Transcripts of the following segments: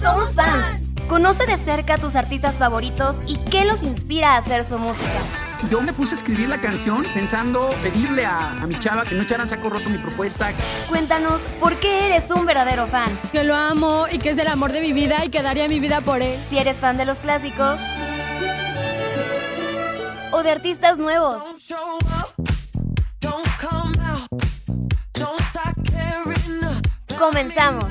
Somos fans. Conoce de cerca a tus artistas favoritos y qué los inspira a hacer su música. Yo me puse a escribir la canción pensando pedirle a, a mi chava que no echara saco roto mi propuesta. Cuéntanos por qué eres un verdadero fan. Que lo amo y que es el amor de mi vida y que daría mi vida por él. Si eres fan de los clásicos o de artistas nuevos. Comenzamos.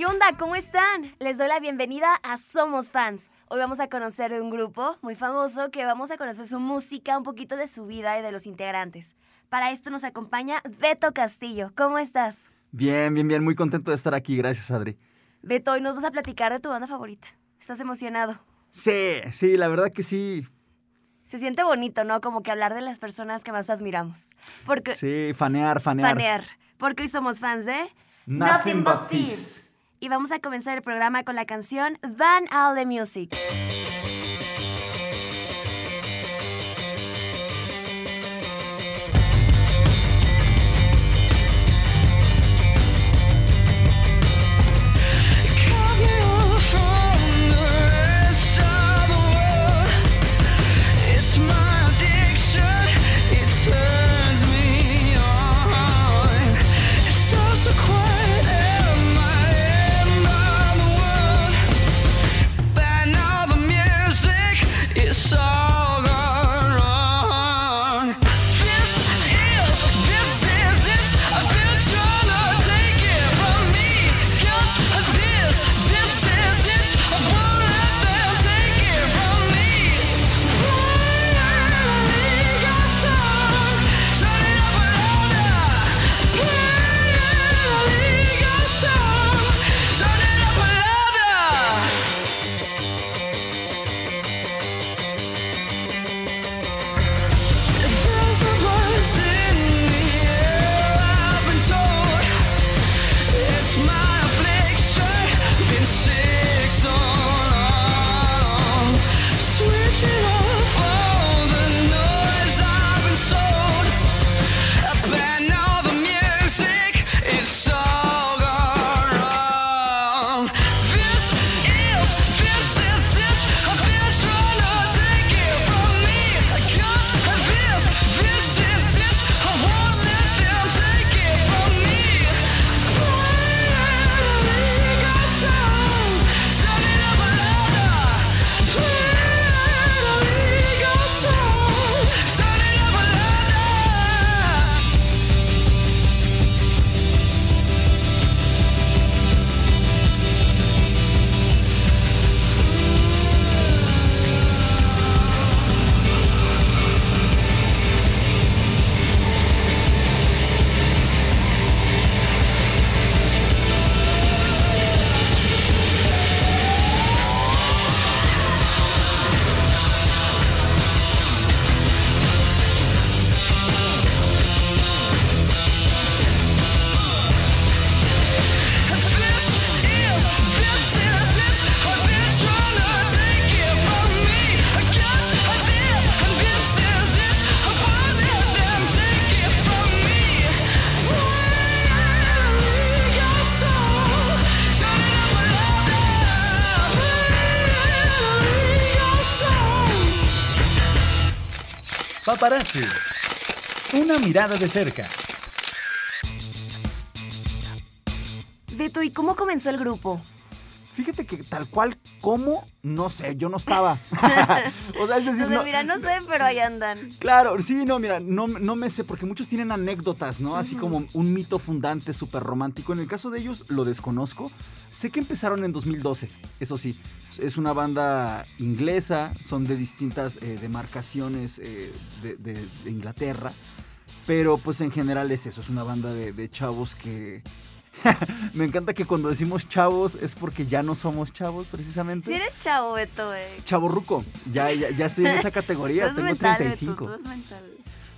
¿Qué onda? ¿Cómo están? Les doy la bienvenida a Somos Fans. Hoy vamos a conocer de un grupo muy famoso que vamos a conocer su música, un poquito de su vida y de los integrantes. Para esto nos acompaña Beto Castillo. ¿Cómo estás? Bien, bien, bien. Muy contento de estar aquí. Gracias, Adri. Beto, hoy nos vas a platicar de tu banda favorita. ¿Estás emocionado? Sí, sí, la verdad que sí. Se siente bonito, ¿no? Como que hablar de las personas que más admiramos. Porque Sí, fanear, fanear. Fanear. Porque hoy somos fans de Nothing but Thieves. Y vamos a comenzar el programa con la canción Van All the Music. Paparazzi. Una mirada de cerca. Beto, ¿y cómo comenzó el grupo? Fíjate que tal cual como, no sé, yo no estaba. o sea, es decir, no, mira, no sé, pero ahí andan. Claro, sí, no, mira, no, no me sé, porque muchos tienen anécdotas, ¿no? Así como un mito fundante súper romántico. En el caso de ellos, lo desconozco. Sé que empezaron en 2012, eso sí. Es una banda inglesa, son de distintas eh, demarcaciones eh, de, de- de Inglaterra. Pero pues en general es eso, es una banda de, de chavos que... me encanta que cuando decimos chavos es porque ya no somos chavos, precisamente. Si eres chavo, Beto, eh. Chavo ruco, ya, ya, ya estoy en esa categoría, tengo mental, 35. Beto, mental.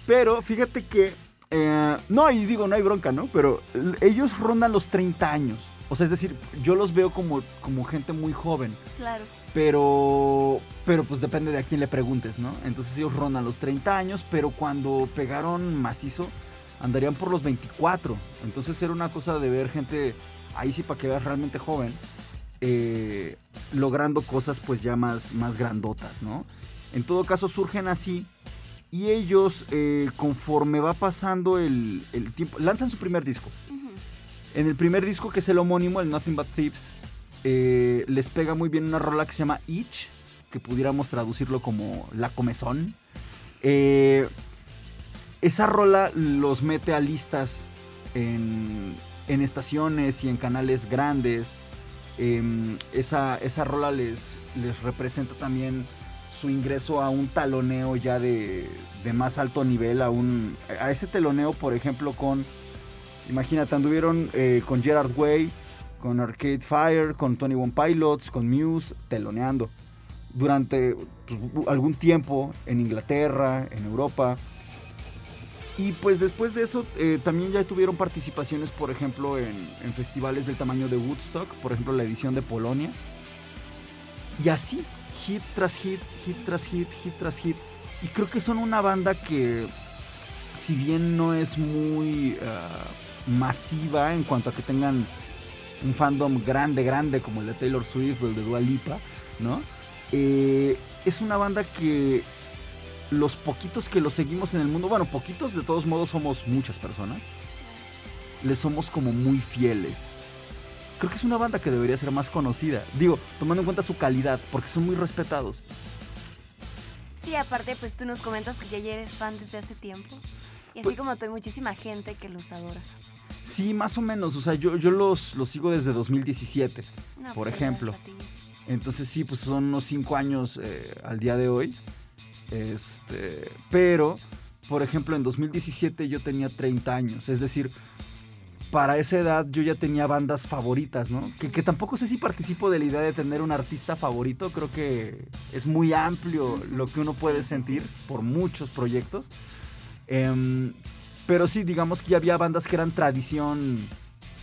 Pero fíjate que. eh, no, y digo, no hay bronca, ¿no? Pero ellos rondan los 30 años. O sea, es decir, yo los veo como, como gente muy joven. Claro. Pero. Pero pues depende de a quién le preguntes, ¿no? Entonces ellos rondan los 30 años, pero cuando pegaron macizo andarían por los 24. Entonces era una cosa de ver gente, ahí sí para que veas realmente joven, eh, logrando cosas pues ya más, más grandotas, ¿no? En todo caso surgen así y ellos eh, conforme va pasando el, el tiempo, lanzan su primer disco. En el primer disco, que es el homónimo, el Nothing But Thieves, eh, les pega muy bien una rola que se llama Itch, que pudiéramos traducirlo como La Comezón. Eh, esa rola los mete a listas en, estaciones y en canales grandes. Em, esa, esa rola les, les representa también su ingreso a un taloneo ya de, más alto nivel, a, un, a ese teloneo, por ejemplo, con Imagínate, anduvieron eh, con Gerard Way, con Arcade Fire, con Tony One Pilots, con Muse, teloneando. Durante pues, algún tiempo en Inglaterra, en Europa. Y pues después de eso eh, también ya tuvieron participaciones, por ejemplo, en, festivales del tamaño de Woodstock, por ejemplo la edición de Polonia. Y así, hit tras hit, hit tras hit, hit tras hit. Y creo que son una banda que, si bien no es muy ah, masiva en cuanto a que tengan un fandom grande, grande como el de Taylor Swift o el de Dua Lipa, ¿no? Eh, es una banda que los poquitos que lo seguimos en el mundo, bueno, poquitos de todos modos somos muchas personas, le somos como muy fieles. Creo que es una banda que debería ser más conocida. Digo, tomando en cuenta su calidad, porque son muy respetados. Sí, aparte, pues tú nos comentas que ya eres fan desde hace tiempo. Y así Pues- como tú, hay muchísima gente que los adora. Sí, más o menos. O sea, yo, yo los, los sigo desde 2017. No, Por pues, ya ejemplo. Entonces sí, pues son unos 5 años eh, al día de hoy. Este, pero, por ejemplo, en 2017 yo tenía 30 años. Es decir, para esa edad yo ya tenía bandas favoritas, ¿no? Que, que tampoco sé si participo de la idea de tener un artista favorito. Creo que es muy amplio lo que uno puede Sí, sentir sí. por muchos proyectos. Em, pero sí, digamos que ya había bandas que eran tradición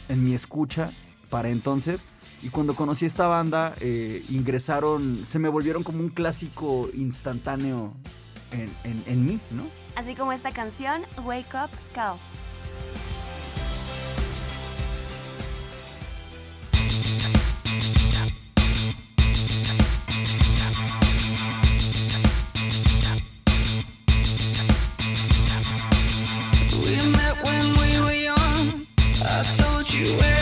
en mi escucha para entonces. Y cuando conocí esta banda, eh, ingresaron, se me volvieron como un clásico instantáneo en, en- en mí, ¿no? Así como esta canción, Wake Up Cow. We met when we were young. I told you where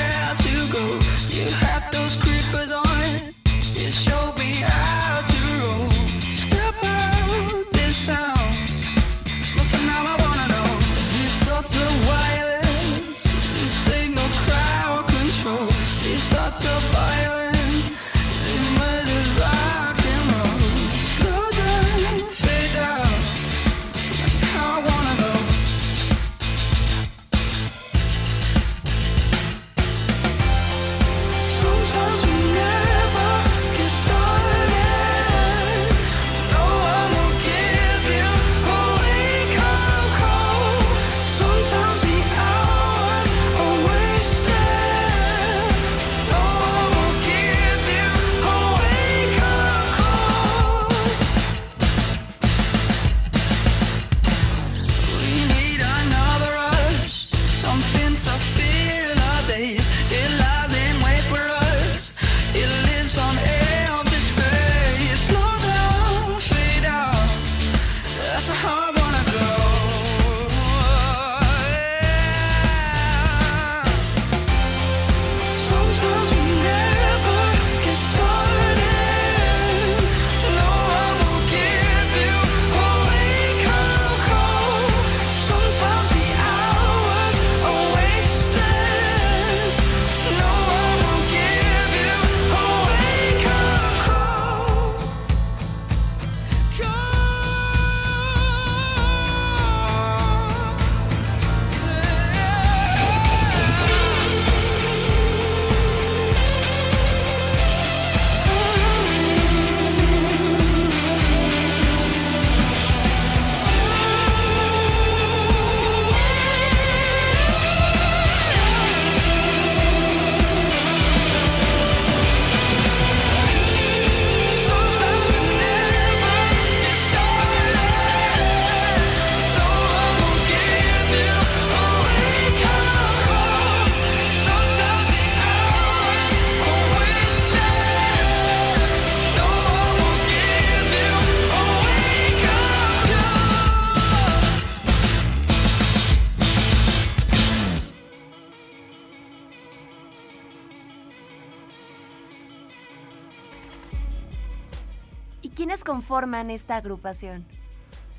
conforman esta agrupación?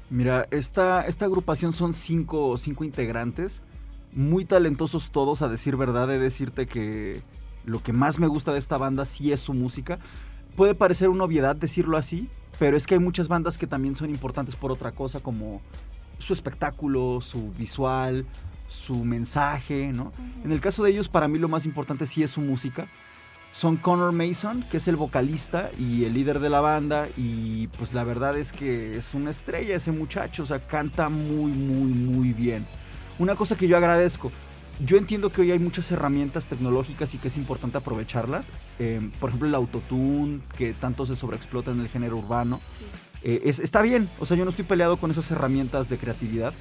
Mira, esta, esta agrupación son cinco, cinco integrantes, muy talentosos todos, a decir verdad, de decirte que lo que más me gusta de esta banda sí es su música. Puede parecer una obviedad decirlo así, pero es que hay muchas bandas que también son importantes por otra cosa, como su espectáculo, su visual, su mensaje, ¿no? En el caso de ellos, para mí lo más importante sí es su música. Son Connor Mason, que es el vocalista y el líder de la banda, y pues la verdad es que es una estrella ese muchacho, o sea, canta muy, muy, muy bien. Una cosa que yo agradezco, yo entiendo que hoy hay muchas herramientas tecnológicas y que es importante aprovecharlas. Eh, por ejemplo, el autotune, que tanto se sobreexplota en el género urbano. Eh, es- está bien, o sea, yo no estoy peleado con esas herramientas de creatividad,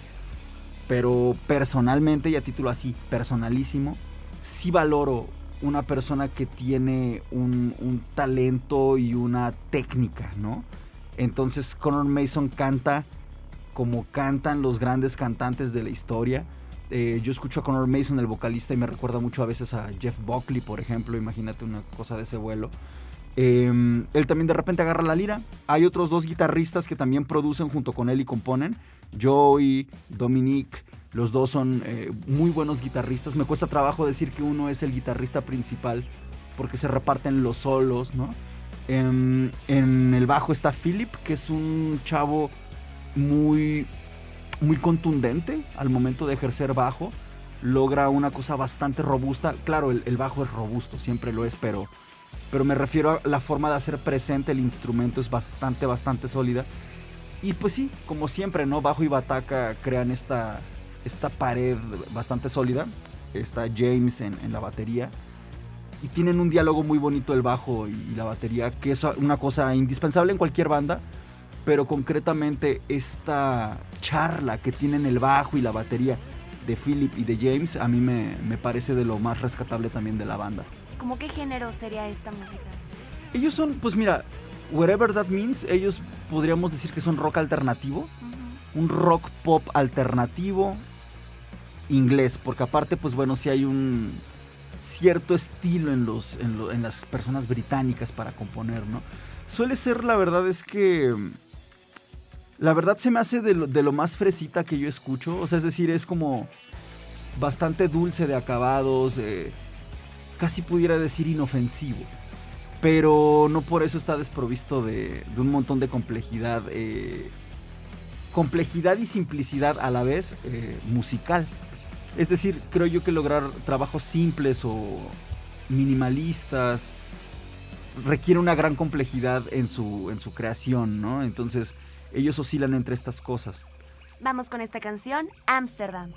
pero personalmente, y a título así, personalísimo, sí valoro una persona que tiene un, talento y una técnica, ¿no? Entonces Conor Mason canta como cantan los grandes cantantes de la historia. Eh, yo escucho a Conor Mason, el vocalista, y me recuerda mucho a veces a Jeff Buckley, por ejemplo. Imagínate una cosa de ese vuelo. Eh, él también de repente agarra la lira. Hay otros dos guitarristas que también producen junto con él y componen. Joey, Dominique, los dos son eh, muy buenos guitarristas. Me cuesta trabajo decir que uno es el guitarrista principal porque se reparten los solos. En, en el bajo está Philip, que es un chavo muy, muy contundente al momento de ejercer bajo. Logra una cosa bastante robusta. Claro, el, el bajo es robusto, siempre lo es, pero, pero me refiero a la forma de hacer presente el instrumento es bastante, bastante sólida. Y pues sí, como siempre, ¿no? Bajo y bataca crean esta, esta pared bastante sólida. Está James en, en la batería. Y tienen un diálogo muy bonito el bajo y, la batería, que es una cosa indispensable en cualquier banda. Pero concretamente esta charla que tienen el bajo y la batería de Philip y de James, a mí me, me parece de lo más rescatable también de la banda. ¿Cómo qué género sería esta música? Ellos son, pues mira, whatever that means, ellos podríamos decir que son rock alternativo, un rock pop alternativo inglés, porque aparte, pues bueno, sí hay un cierto estilo en, los, en, lo- en las personas británicas para componer, ¿no? Suele ser, la verdad es que... La verdad se me hace de lo, de lo más fresita que yo escucho, o sea, es decir, es como bastante dulce de acabados, eh, casi pudiera decir inofensivo pero no por eso está desprovisto de, un montón de complejidad. eh, complejidad y simplicidad a la vez eh, musical. Es decir, creo yo que lograr trabajos simples o minimalistas requiere una gran complejidad en su, en su creación, ¿no? Entonces, ellos oscilan entre estas cosas. Vamos con esta canción, Amsterdam.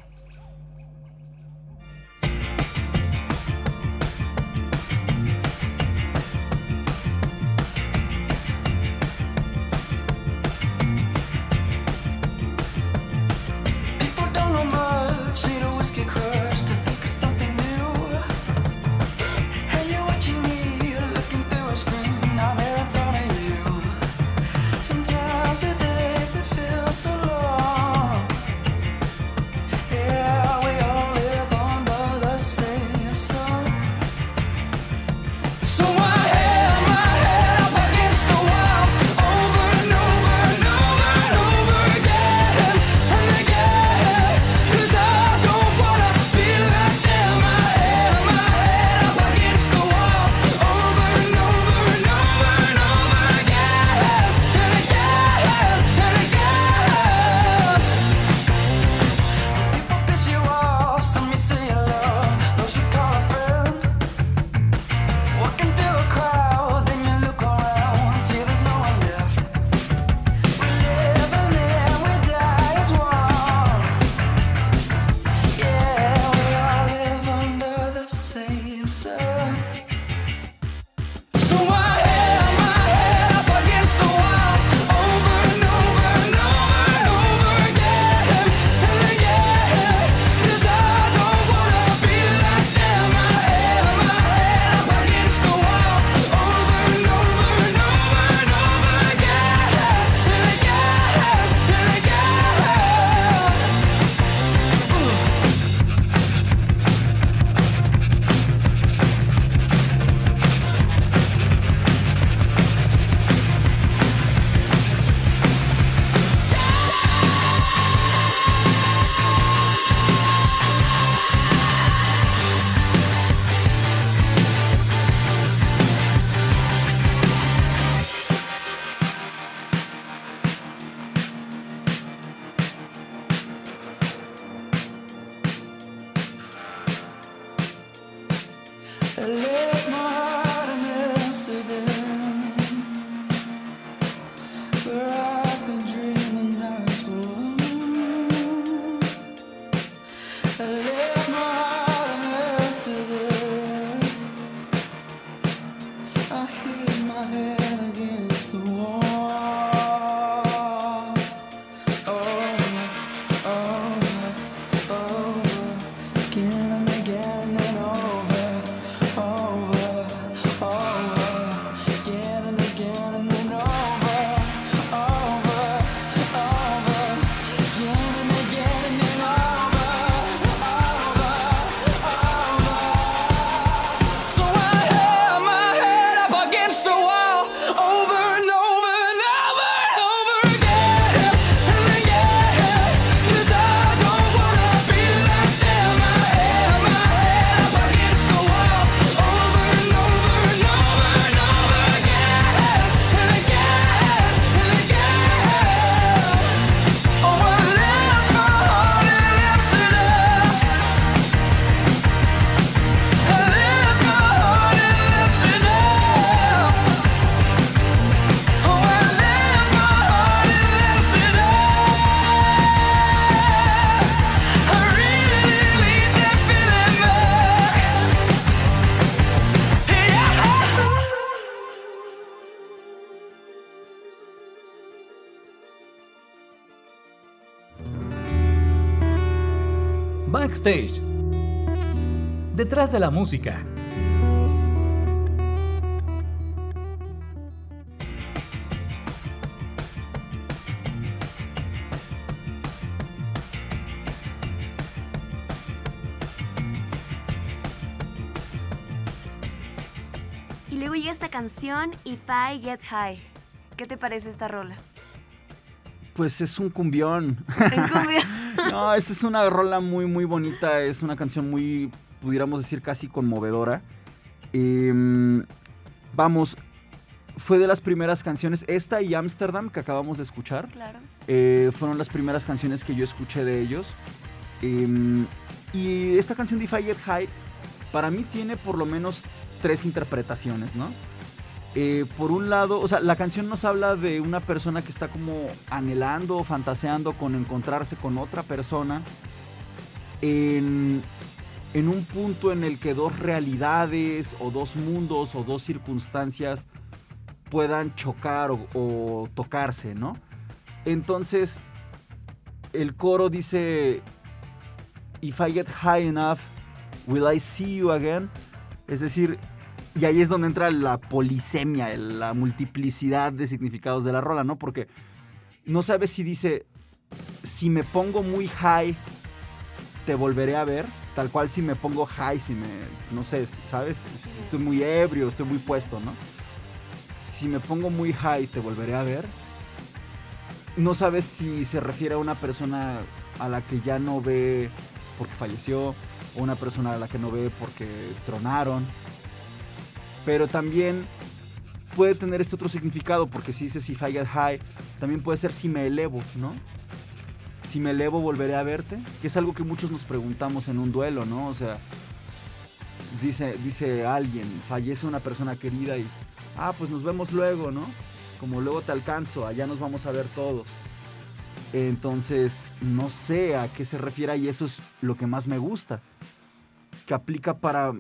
Backstage. Detrás de la música. Y luego llega esta canción, If I Get High. ¿Qué te parece esta rola? Pues es un cumbión. No, esa es una rola muy, muy bonita. Es una canción muy, pudiéramos decir, casi conmovedora. Em, vamos, fue de las primeras canciones. Esta y Amsterdam que acabamos de escuchar. claro. eh, fueron las primeras canciones que yo escuché de ellos. Em, y esta canción de If I Get High, para mí tiene por lo menos tres interpretaciones, ¿no? Eh, por un lado, o sea, la canción nos habla de una persona que está como anhelando o fantaseando con encontrarse con otra persona en, un punto en el que dos realidades o dos mundos o dos circunstancias puedan chocar o tocarse, ¿no? Entonces, el coro dice, If I get high enough, will I see you again? Es decir, y ahí es donde entra la polisemia, la multiplicidad de significados de la rola, ¿no? Porque no sabes si dice, si me pongo muy high, te volveré a ver. Tal cual si me pongo high, si me, no sé, ¿sabes? Si Estoy muy ebrio, estoy muy puesto, ¿no? Si me pongo muy high, te volveré a ver. No sabes si se refiere a una persona a la que ya no ve porque falleció, o una persona a la que no ve porque tronaron. Pero también puede tener este otro significado, porque si dices if I high, también puede ser si me elevo, ¿no? Si me elevo, volveré a verte, que es algo que muchos nos preguntamos en un duelo, ¿no? O sea, dice, dice alguien, fallece una persona querida y, ah, pues nos vemos luego, ¿no? Como luego te alcanzo, allá nos vamos a ver todos. Entonces, no sé a qué se refiere y eso es lo que más me gusta, que aplica para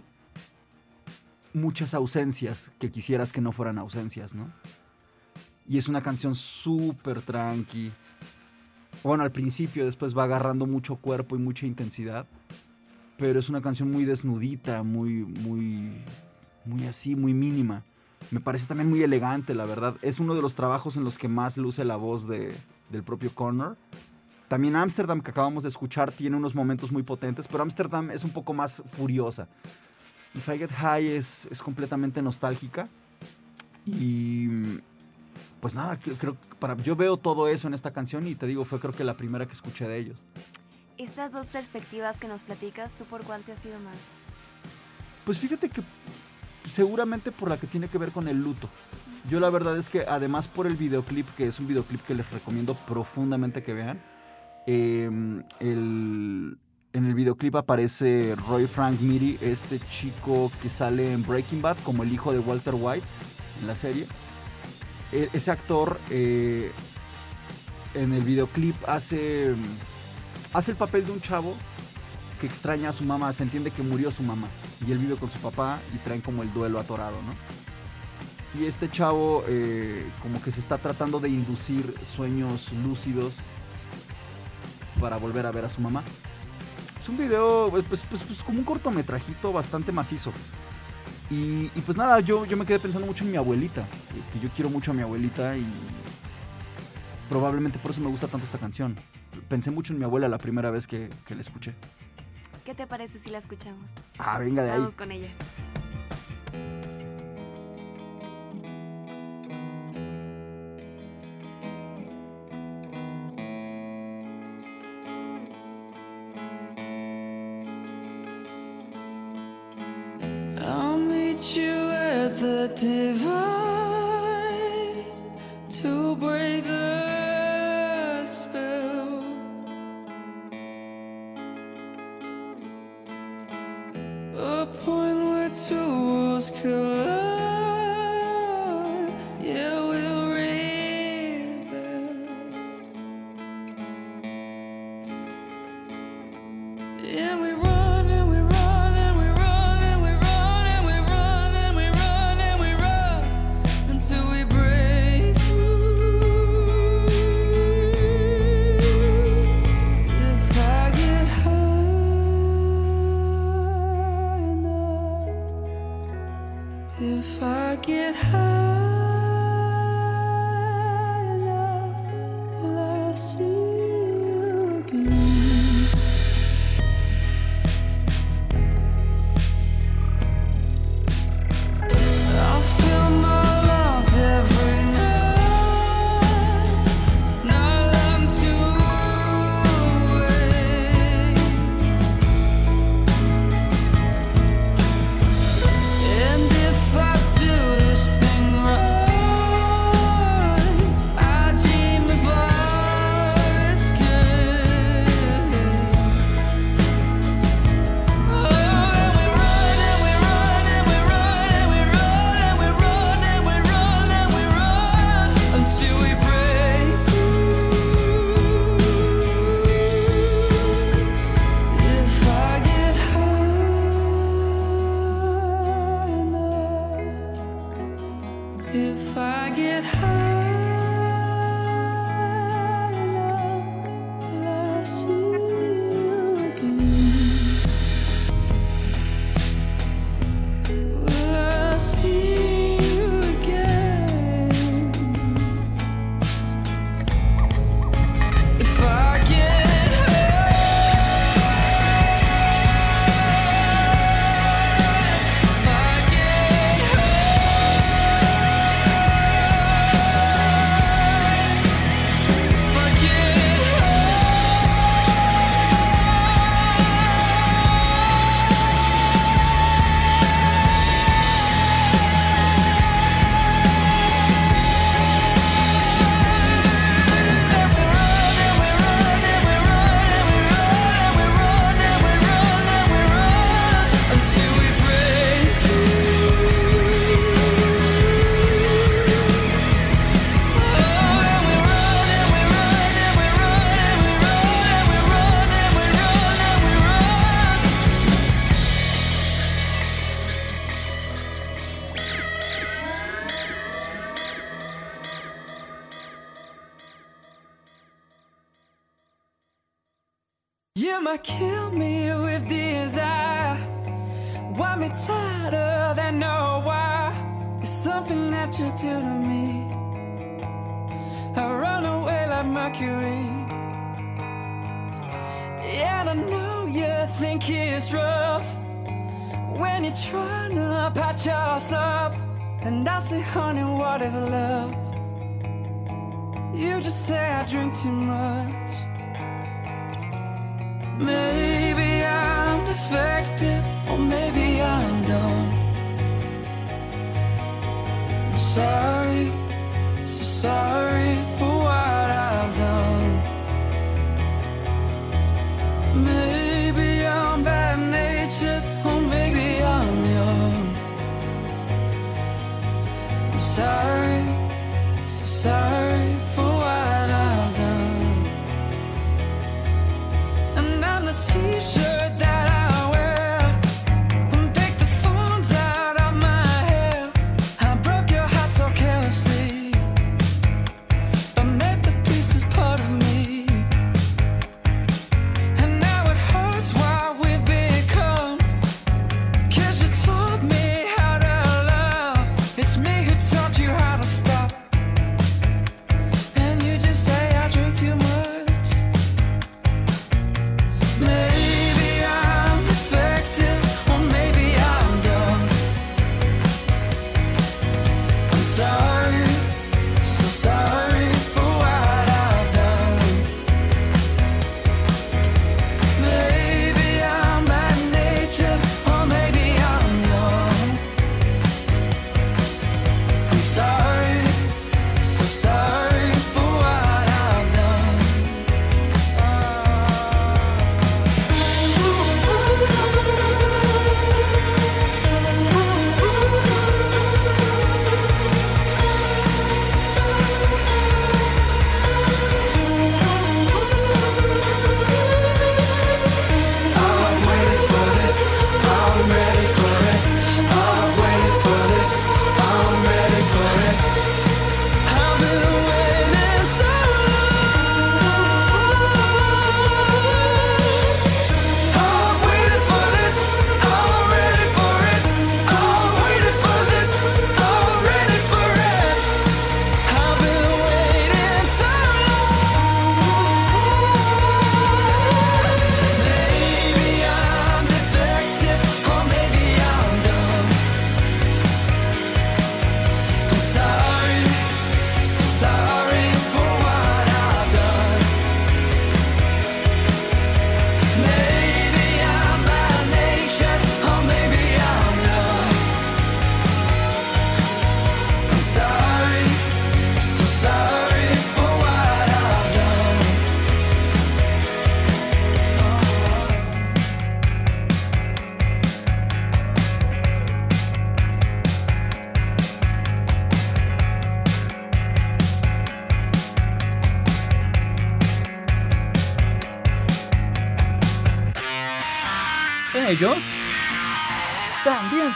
muchas ausencias que quisieras que no fueran ausencias, ¿no? Y es una canción súper tranqui. Bueno, al principio, después va agarrando mucho cuerpo y mucha intensidad. Pero es una canción muy desnudita, muy, muy, muy así, muy mínima. Me parece también muy elegante, la verdad. Es uno de los trabajos en los que más luce la voz de, del propio Connor. También Amsterdam, que acabamos de escuchar, tiene unos momentos muy potentes, pero Amsterdam es un poco más furiosa. If I Get High es, es completamente nostálgica. Y pues nada, creo para, yo veo todo eso en esta canción y te digo, fue creo que la primera que escuché de ellos. Estas dos perspectivas que nos platicas, ¿tú por cuál te has ido más? Pues fíjate que seguramente por la que tiene que ver con el luto. Yo la verdad es que además por el videoclip, que es un videoclip que les recomiendo profundamente que vean, eh, el, En el videoclip aparece Roy Frank Miri, este chico que sale en Breaking Bad como el hijo de Walter White en la serie. E- ese actor eh, en el videoclip hace, hace el papel de un chavo que extraña a su mamá, se entiende que murió su mamá y él vive con su papá y traen como el duelo atorado, ¿no? Y este chavo eh, como que se está tratando de inducir sueños lúcidos para volver a ver a su mamá. Es un video, pues, pues, pues, pues, como un cortometrajito bastante macizo. Y, y pues nada, yo, yo me quedé pensando mucho en mi abuelita, eh, que yo quiero mucho a mi abuelita y probablemente por eso me gusta tanto esta canción. Pensé mucho en mi abuela la primera vez que, que la escuché. ¿Qué te parece si la escuchamos? Ah, venga de ahí. Vamos con ella. sorry, so sorry for what I've done. Maybe I'm bad natured, or maybe I'm young. I'm sorry.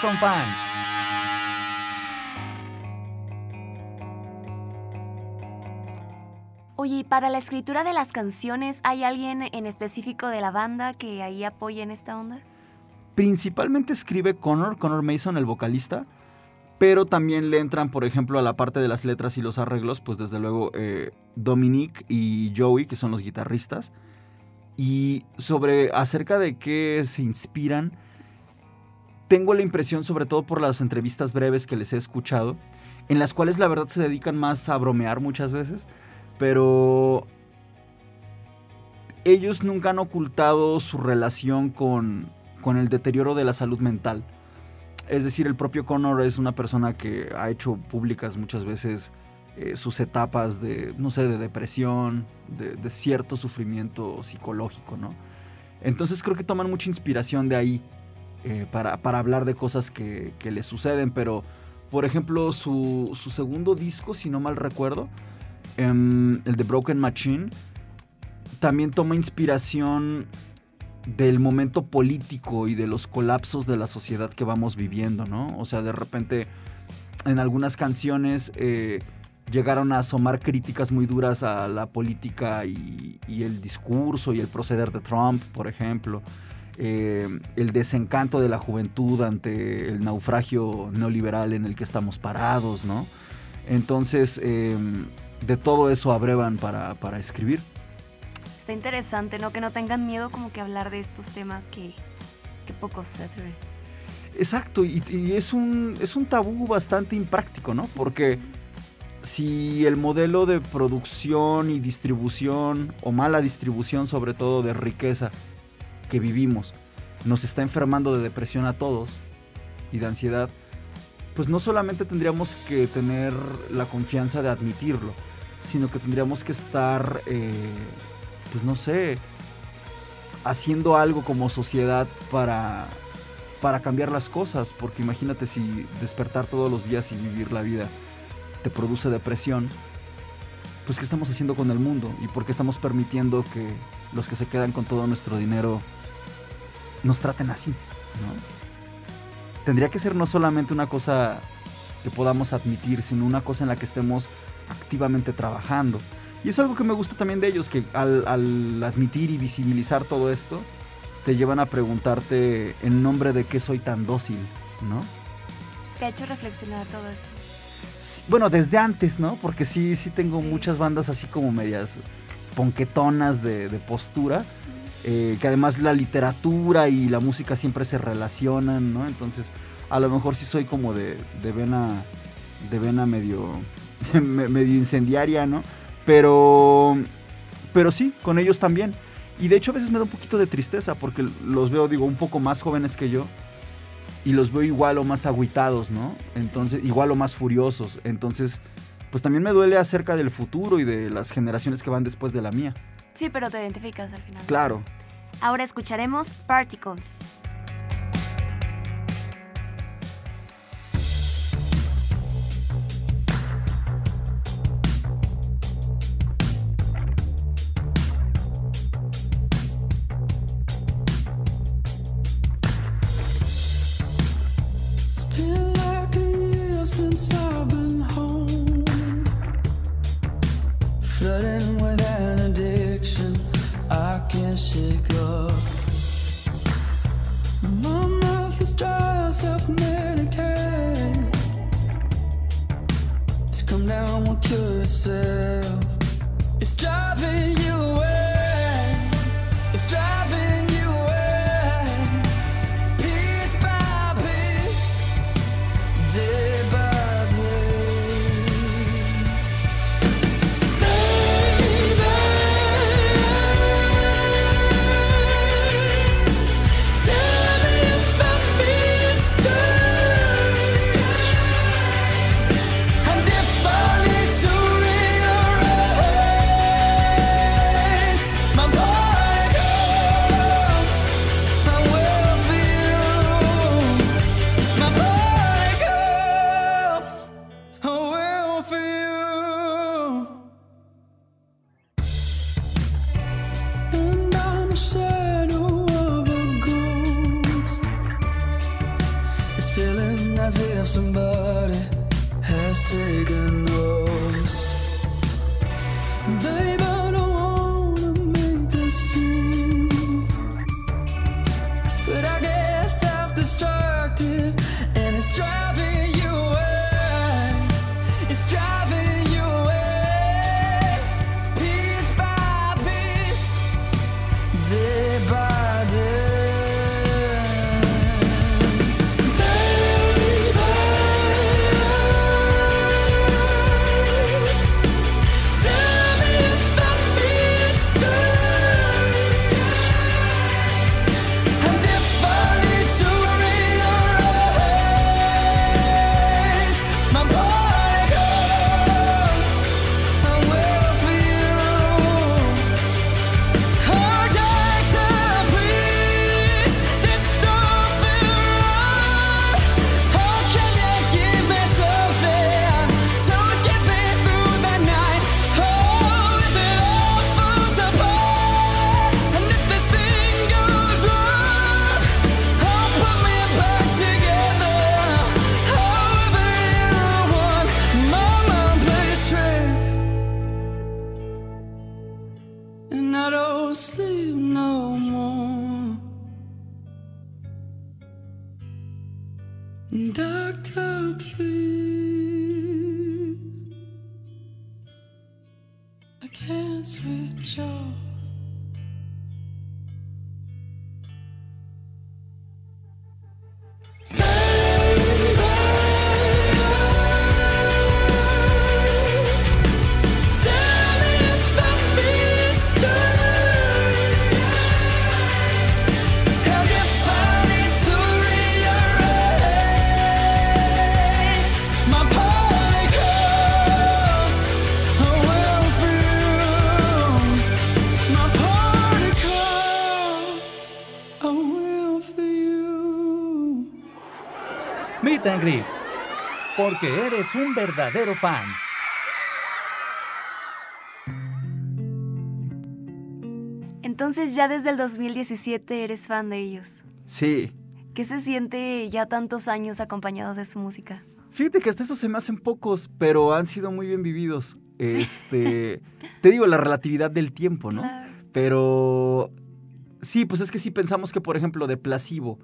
Son fans. Oye, ¿y para la escritura de las canciones hay alguien en específico de la banda que ahí apoye en esta onda? Principalmente escribe Connor, Connor Mason, el vocalista, pero también le entran, por ejemplo, a la parte de las letras y los arreglos, pues desde luego eh, Dominic y Joey, que son los guitarristas. Y sobre acerca de qué se inspiran, tengo la impresión, sobre todo por las entrevistas breves que les he escuchado, en las cuales la verdad se dedican más a bromear muchas veces, pero ellos nunca han ocultado su relación con, con el deterioro de la salud mental. Es decir, el propio Connor es una persona que ha hecho públicas muchas veces eh, sus etapas de, no sé, de depresión, de, de cierto sufrimiento psicológico, ¿no? Entonces creo que toman mucha inspiración de ahí eh, para, para hablar de cosas que, que les suceden, pero por ejemplo su, su segundo disco, si no mal recuerdo, em, el de Broken Machine, también toma inspiración del momento político y de los colapsos de la sociedad que vamos viviendo, ¿no? O sea, de repente en algunas canciones eh, llegaron a asomar críticas muy duras a la política y el discurso y el proceder de Trump, por ejemplo. Eh, el desencanto de la juventud ante el naufragio neoliberal en el que estamos parados, ¿no? Entonces, eh, de todo eso abrevan para, para escribir. Está interesante, ¿no? Que no tengan miedo como que hablar de estos temas que, que pocos se atreven. Exacto, y, y es, un, es un tabú bastante impráctico, ¿no? Porque si el modelo de producción y distribución, o mala distribución sobre todo de riqueza que vivimos, nos está enfermando de depresión a todos y de ansiedad, pues no solamente tendríamos que tener la confianza de admitirlo, sino que tendríamos que estar, eh, pues no sé, haciendo algo como sociedad para, para cambiar las cosas, porque imagínate si despertar todos los días y vivir la vida te produce depresión, pues qué estamos haciendo con el mundo y por qué estamos permitiendo que los que se quedan con todo nuestro dinero nos traten así, ¿no? Tendría que ser no solamente una cosa que podamos admitir, sino una cosa en la que estemos activamente trabajando. Y es algo que me gusta también de ellos, que al, admitir y visibilizar todo esto, te llevan a preguntarte en nombre de qué soy tan dócil, ¿no? Te ha hecho reflexionar todo eso. Bueno, desde antes, ¿no? Porque sí, sí tengo Sí. muchas bandas así como medias ponquetonas de, de postura, eh, que además la literatura y la música siempre se relacionan, ¿no? Entonces, a lo mejor sí soy como de, de vena, de vena medio, me- medio incendiaria, ¿no? Pero, pero sí, con ellos también. Y de hecho a veces me da un poquito de tristeza porque los veo, digo, un poco más jóvenes que yo y los veo igual o más agüitados, ¿no? Entonces, igual o más furiosos. Entonces, pues también me duele acerca del futuro y de las generaciones que van después de la mía. Sí, pero te identificas al final. Claro. Ahora escucharemos Particles. show. porque eres un verdadero fan. Entonces ya desde el 2017 eres fan de ellos. Sí. ¿Qué se siente ya tantos años acompañado de su música? Fíjate que hasta eso se me hacen pocos, pero han sido muy bien vividos. Este, te digo, la relatividad del tiempo, ¿no? Pero sí, pues es que si pensamos que, por ejemplo, de Placebo,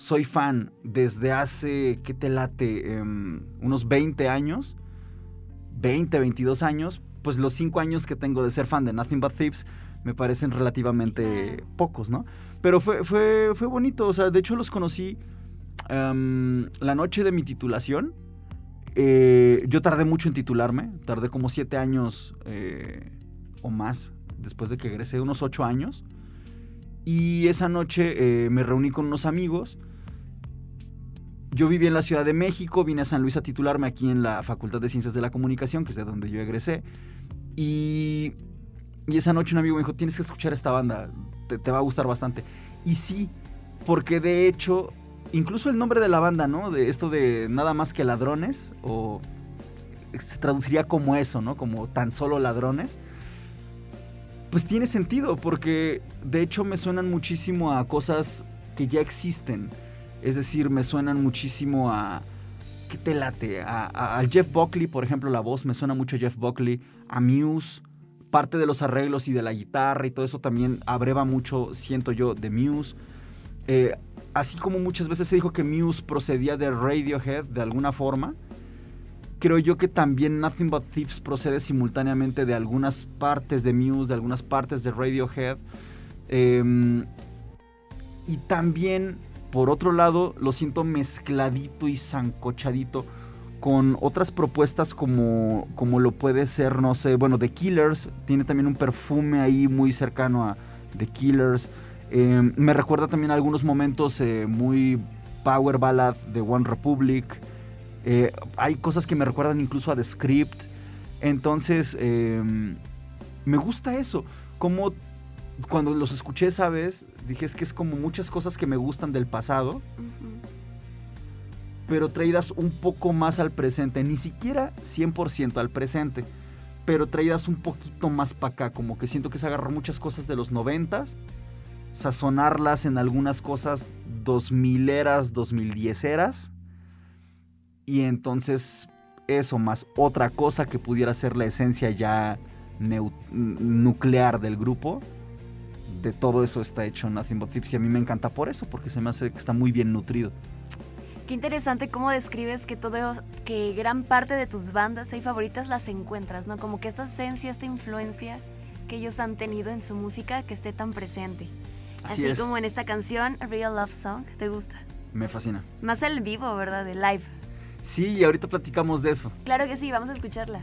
soy fan desde hace, ¿qué te late? Em, unos 20 años, 20, 22 años, pues los 5 años que tengo de ser fan de Nothing But Thieves me parecen relativamente pocos, ¿no? Pero fue, fue, fue bonito, o sea, de hecho los conocí em, la noche de mi titulación. Eh, yo tardé mucho en titularme, tardé como 7 años eh, o más después de que egresé, unos 8 años. Y esa noche eh, me reuní con unos amigos. Yo viví en la Ciudad de México, vine a San Luis a titularme aquí en la Facultad de Ciencias de la Comunicación, que es de donde yo egresé. Y, esa noche un amigo me dijo, tienes que escuchar esta banda, te, te va a gustar bastante. Y sí, porque de hecho, incluso el nombre de la banda, ¿no? De esto de nada más que ladrones, o se traduciría como eso, ¿no? Como tan solo ladrones. Pues tiene sentido, porque de hecho me suenan muchísimo a cosas que ya existen. Es decir, me suenan muchísimo a. ¿Qué te late? A, Jeff Buckley, por ejemplo, la voz me suena mucho a Jeff Buckley. A Muse. Parte de los arreglos y de la guitarra y todo eso también abreva mucho, siento yo, de Muse. Eh, así como muchas veces se dijo que Muse procedía de Radiohead de alguna forma, creo yo que también Nothing But Thieves procede simultáneamente de algunas partes de Muse, de algunas partes de Radiohead. Em, y también, por otro lado, lo siento mezcladito y zancochadito con otras propuestas como, como lo puede ser, no sé, bueno, The Killers, tiene también un perfume ahí muy cercano a The Killers. Em, me recuerda también a algunos momentos eh, muy power ballad de One Republic. Eh, hay cosas que me recuerdan incluso a The Script. Entonces, em, me gusta eso. Cuando los escuché esa vez, dije es que es como muchas cosas que me gustan del pasado, pero traídas un poco más al presente. Ni siquiera 100% al presente, pero traídas un poquito más para acá. Como que siento que es agarrar muchas cosas de los noventas, sazonarlas en algunas cosas 2000 eras, 2010 eras. Y entonces eso más otra cosa que pudiera ser la esencia ya nuclear del grupo. De todo eso está hecho Nothing But Thieves y a mí me encanta por eso, porque se me hace que está muy bien nutrido. Qué interesante cómo describes que todo, que gran parte de tus bandas y favoritas las encuentras, ¿no? Como que esta esencia, esta influencia que ellos han tenido en su música que esté tan presente. Así Así, como en esta canción, Real Love Song, ¿te gusta? Me fascina. Más el vivo, ¿verdad? De live. Sí, y ahorita platicamos de eso. Claro que sí, vamos a escucharla.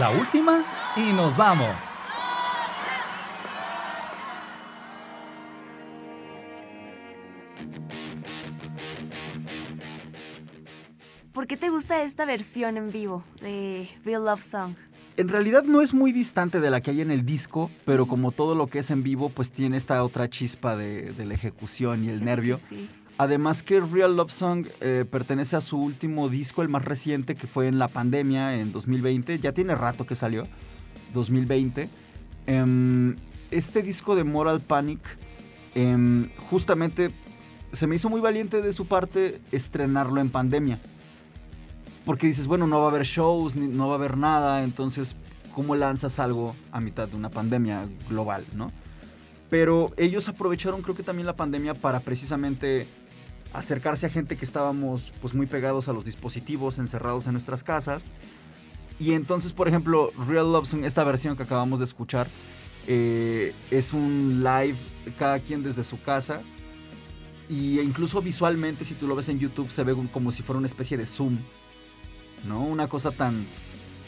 La última y nos vamos. ¿Por qué te gusta esta versión en vivo de Real Love Song? En realidad no es muy distante de la que hay en el disco, pero como todo lo que es en vivo, pues tiene esta otra chispa de, de la ejecución y el nervio. que sí. Además que Real Love Song eh, pertenece a su último disco, el más reciente, que fue en la pandemia en 2020. Ya tiene rato que salió, 2020. Em, este disco de Moral Panic, em, justamente se me hizo muy valiente de su parte estrenarlo en pandemia. Porque dices, bueno, no va a haber shows, no va a haber nada, entonces, ¿cómo lanzas algo a mitad de una pandemia global, no? Pero ellos aprovecharon creo que también la pandemia para precisamente acercarse a gente que estábamos pues muy pegados a los dispositivos, encerrados en nuestras casas. Y entonces, por ejemplo, Real Love Song, esta versión que acabamos de escuchar, eh, es un live, cada quien desde su casa. Y incluso visualmente, si tú lo ves en YouTube, se ve como si fuera una especie de Zoom. ¿No? Una cosa tan,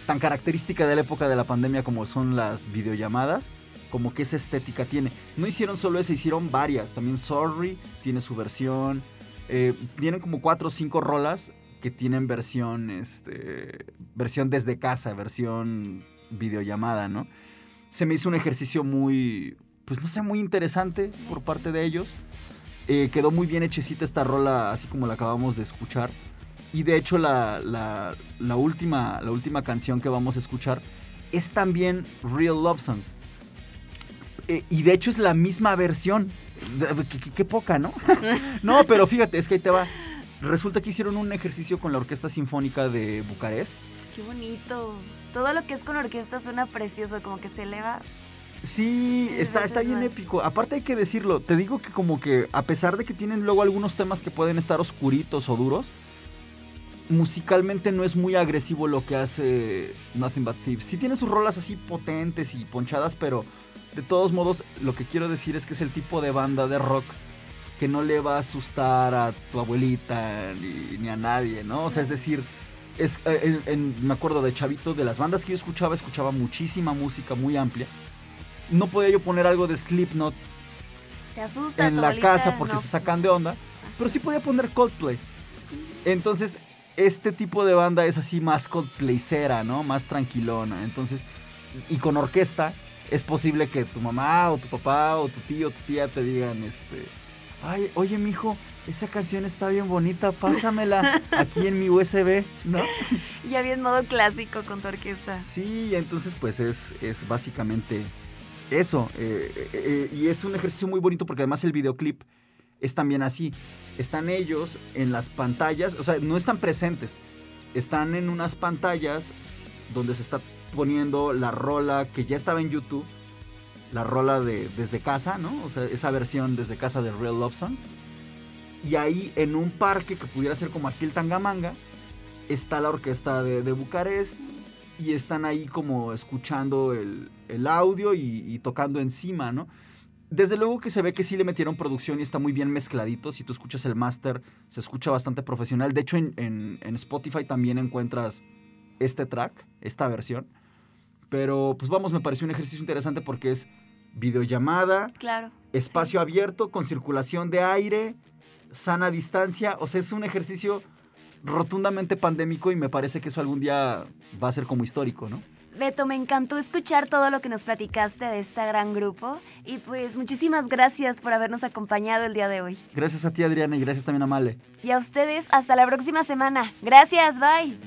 tan característica de la época de la pandemia como son las videollamadas como que esa estética tiene. No hicieron solo esa, hicieron varias. También Sorry tiene su versión. Eh, vienen como cuatro o cinco rolas que tienen versión, este, versión desde casa, versión videollamada, ¿no? Se me hizo un ejercicio muy, pues no sé, muy interesante por parte de ellos. Eh, quedó muy bien hechecita esta rola, así como la acabamos de escuchar. Y de hecho la, la- la última, la última canción que vamos a escuchar es también Real Love Song. Eh, y de hecho es la misma versión. Qué, poca, ¿no? no, pero fíjate, es que ahí te va. Resulta que hicieron un ejercicio con la Orquesta Sinfónica de Bucarest. Qué bonito. Todo lo que es con orquesta suena precioso, como que se eleva. Sí, está, está bien más. épico. Aparte hay que decirlo, te digo que como que a pesar de que tienen luego algunos temas que pueden estar oscuritos o duros, musicalmente no es muy agresivo lo que hace Nothing But Thieves. Sí tiene sus rolas así potentes y ponchadas, pero de todos modos lo que quiero decir es que es el tipo de banda de rock que no le va a asustar a tu abuelita ni, ni a nadie, ¿no? O sea, es decir, es, eh, en- en- me acuerdo de Chavito, de las bandas que yo escuchaba, escuchaba muchísima música muy amplia. No podía yo poner algo de Slipknot Se asusta. en la abuelita, casa porque no, se sacan de onda, pero sí podía poner Coldplay. Entonces, este tipo de banda es así más Coldplaycera, ¿no? Más tranquilona. Entonces, y con orquesta, es posible que tu mamá o tu papá o tu tío o tu tía te digan, este, ay, oye, mijo, esa canción está bien bonita, pásamela aquí en mi USB, ¿no? Ya bien modo clásico con tu orquesta. Sí, entonces pues es, es básicamente eso. eh, eh, eh, y es un ejercicio muy bonito porque además el videoclip es también así. Están ellos en las pantallas, o sea, no están presentes. Están en unas pantallas donde se está poniendo la rola que ya estaba en YouTube. La rola de desde casa, ¿no? O sea, esa versión desde casa de Real Love Song. Y ahí en un parque que pudiera ser como aquí el Tangamanga, está la orquesta de, Bucarest y están ahí como escuchando el, audio y, tocando encima, ¿no? Desde luego que se ve que sí le metieron producción y está muy bien mezcladito. Si tú escuchas el máster, se escucha bastante profesional. De hecho, en Spotify también encuentras este track, esta versión. Pero pues vamos, me pareció un ejercicio interesante porque es videollamada, claro, espacio abierto con circulación de aire, sana distancia, o sea, es un ejercicio rotundamente pandémico y me parece que eso algún día va a ser como histórico, ¿no? Beto, me encantó escuchar todo lo que nos platicaste de este gran grupo y pues muchísimas gracias por habernos acompañado el día de hoy. Gracias a ti Adriana y gracias también a Male. Y a ustedes, hasta la próxima semana. Gracias, bye.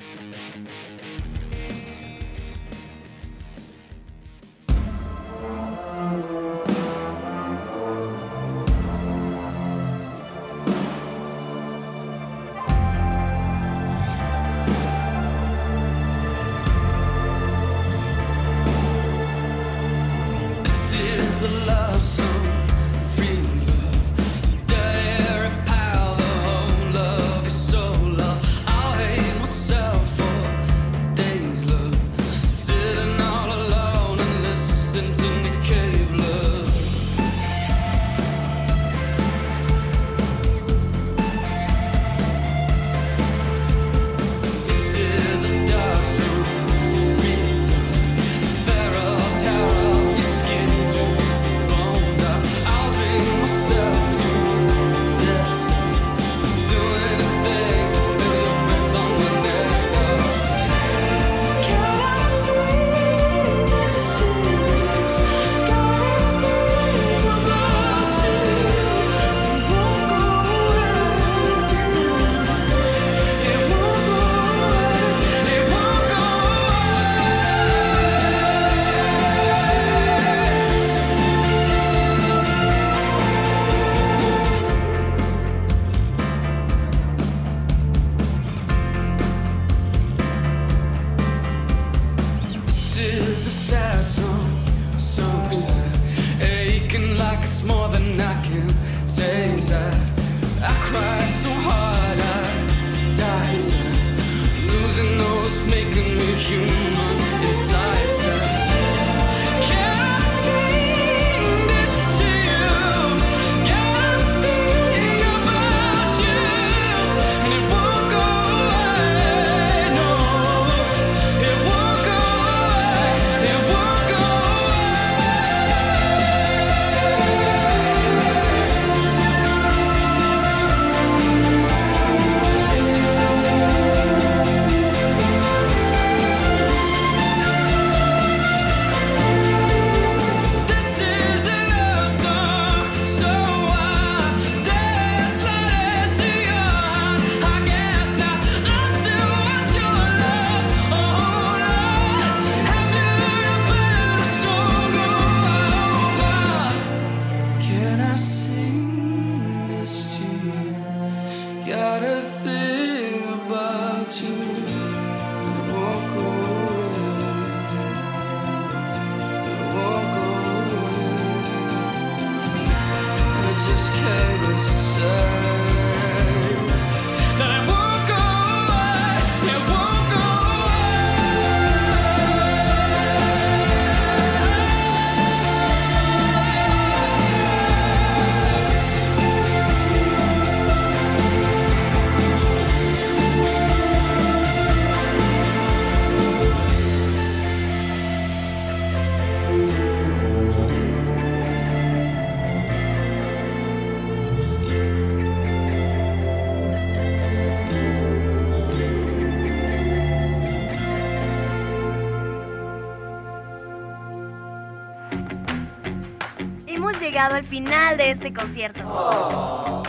llegado al final de este concierto.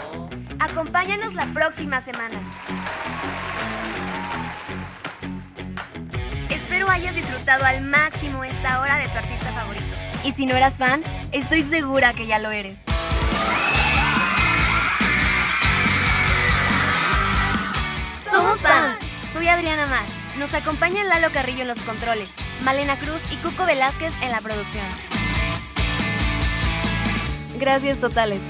Acompáñanos la próxima semana. Espero hayas disfrutado al máximo esta hora de tu artista favorito. Y si no eras fan, estoy segura que ya lo eres. Somos fans. Soy Adriana Mar. Nos acompañan Lalo Carrillo en los controles, Malena Cruz y Cuco Velázquez en la producción. Gracias totales.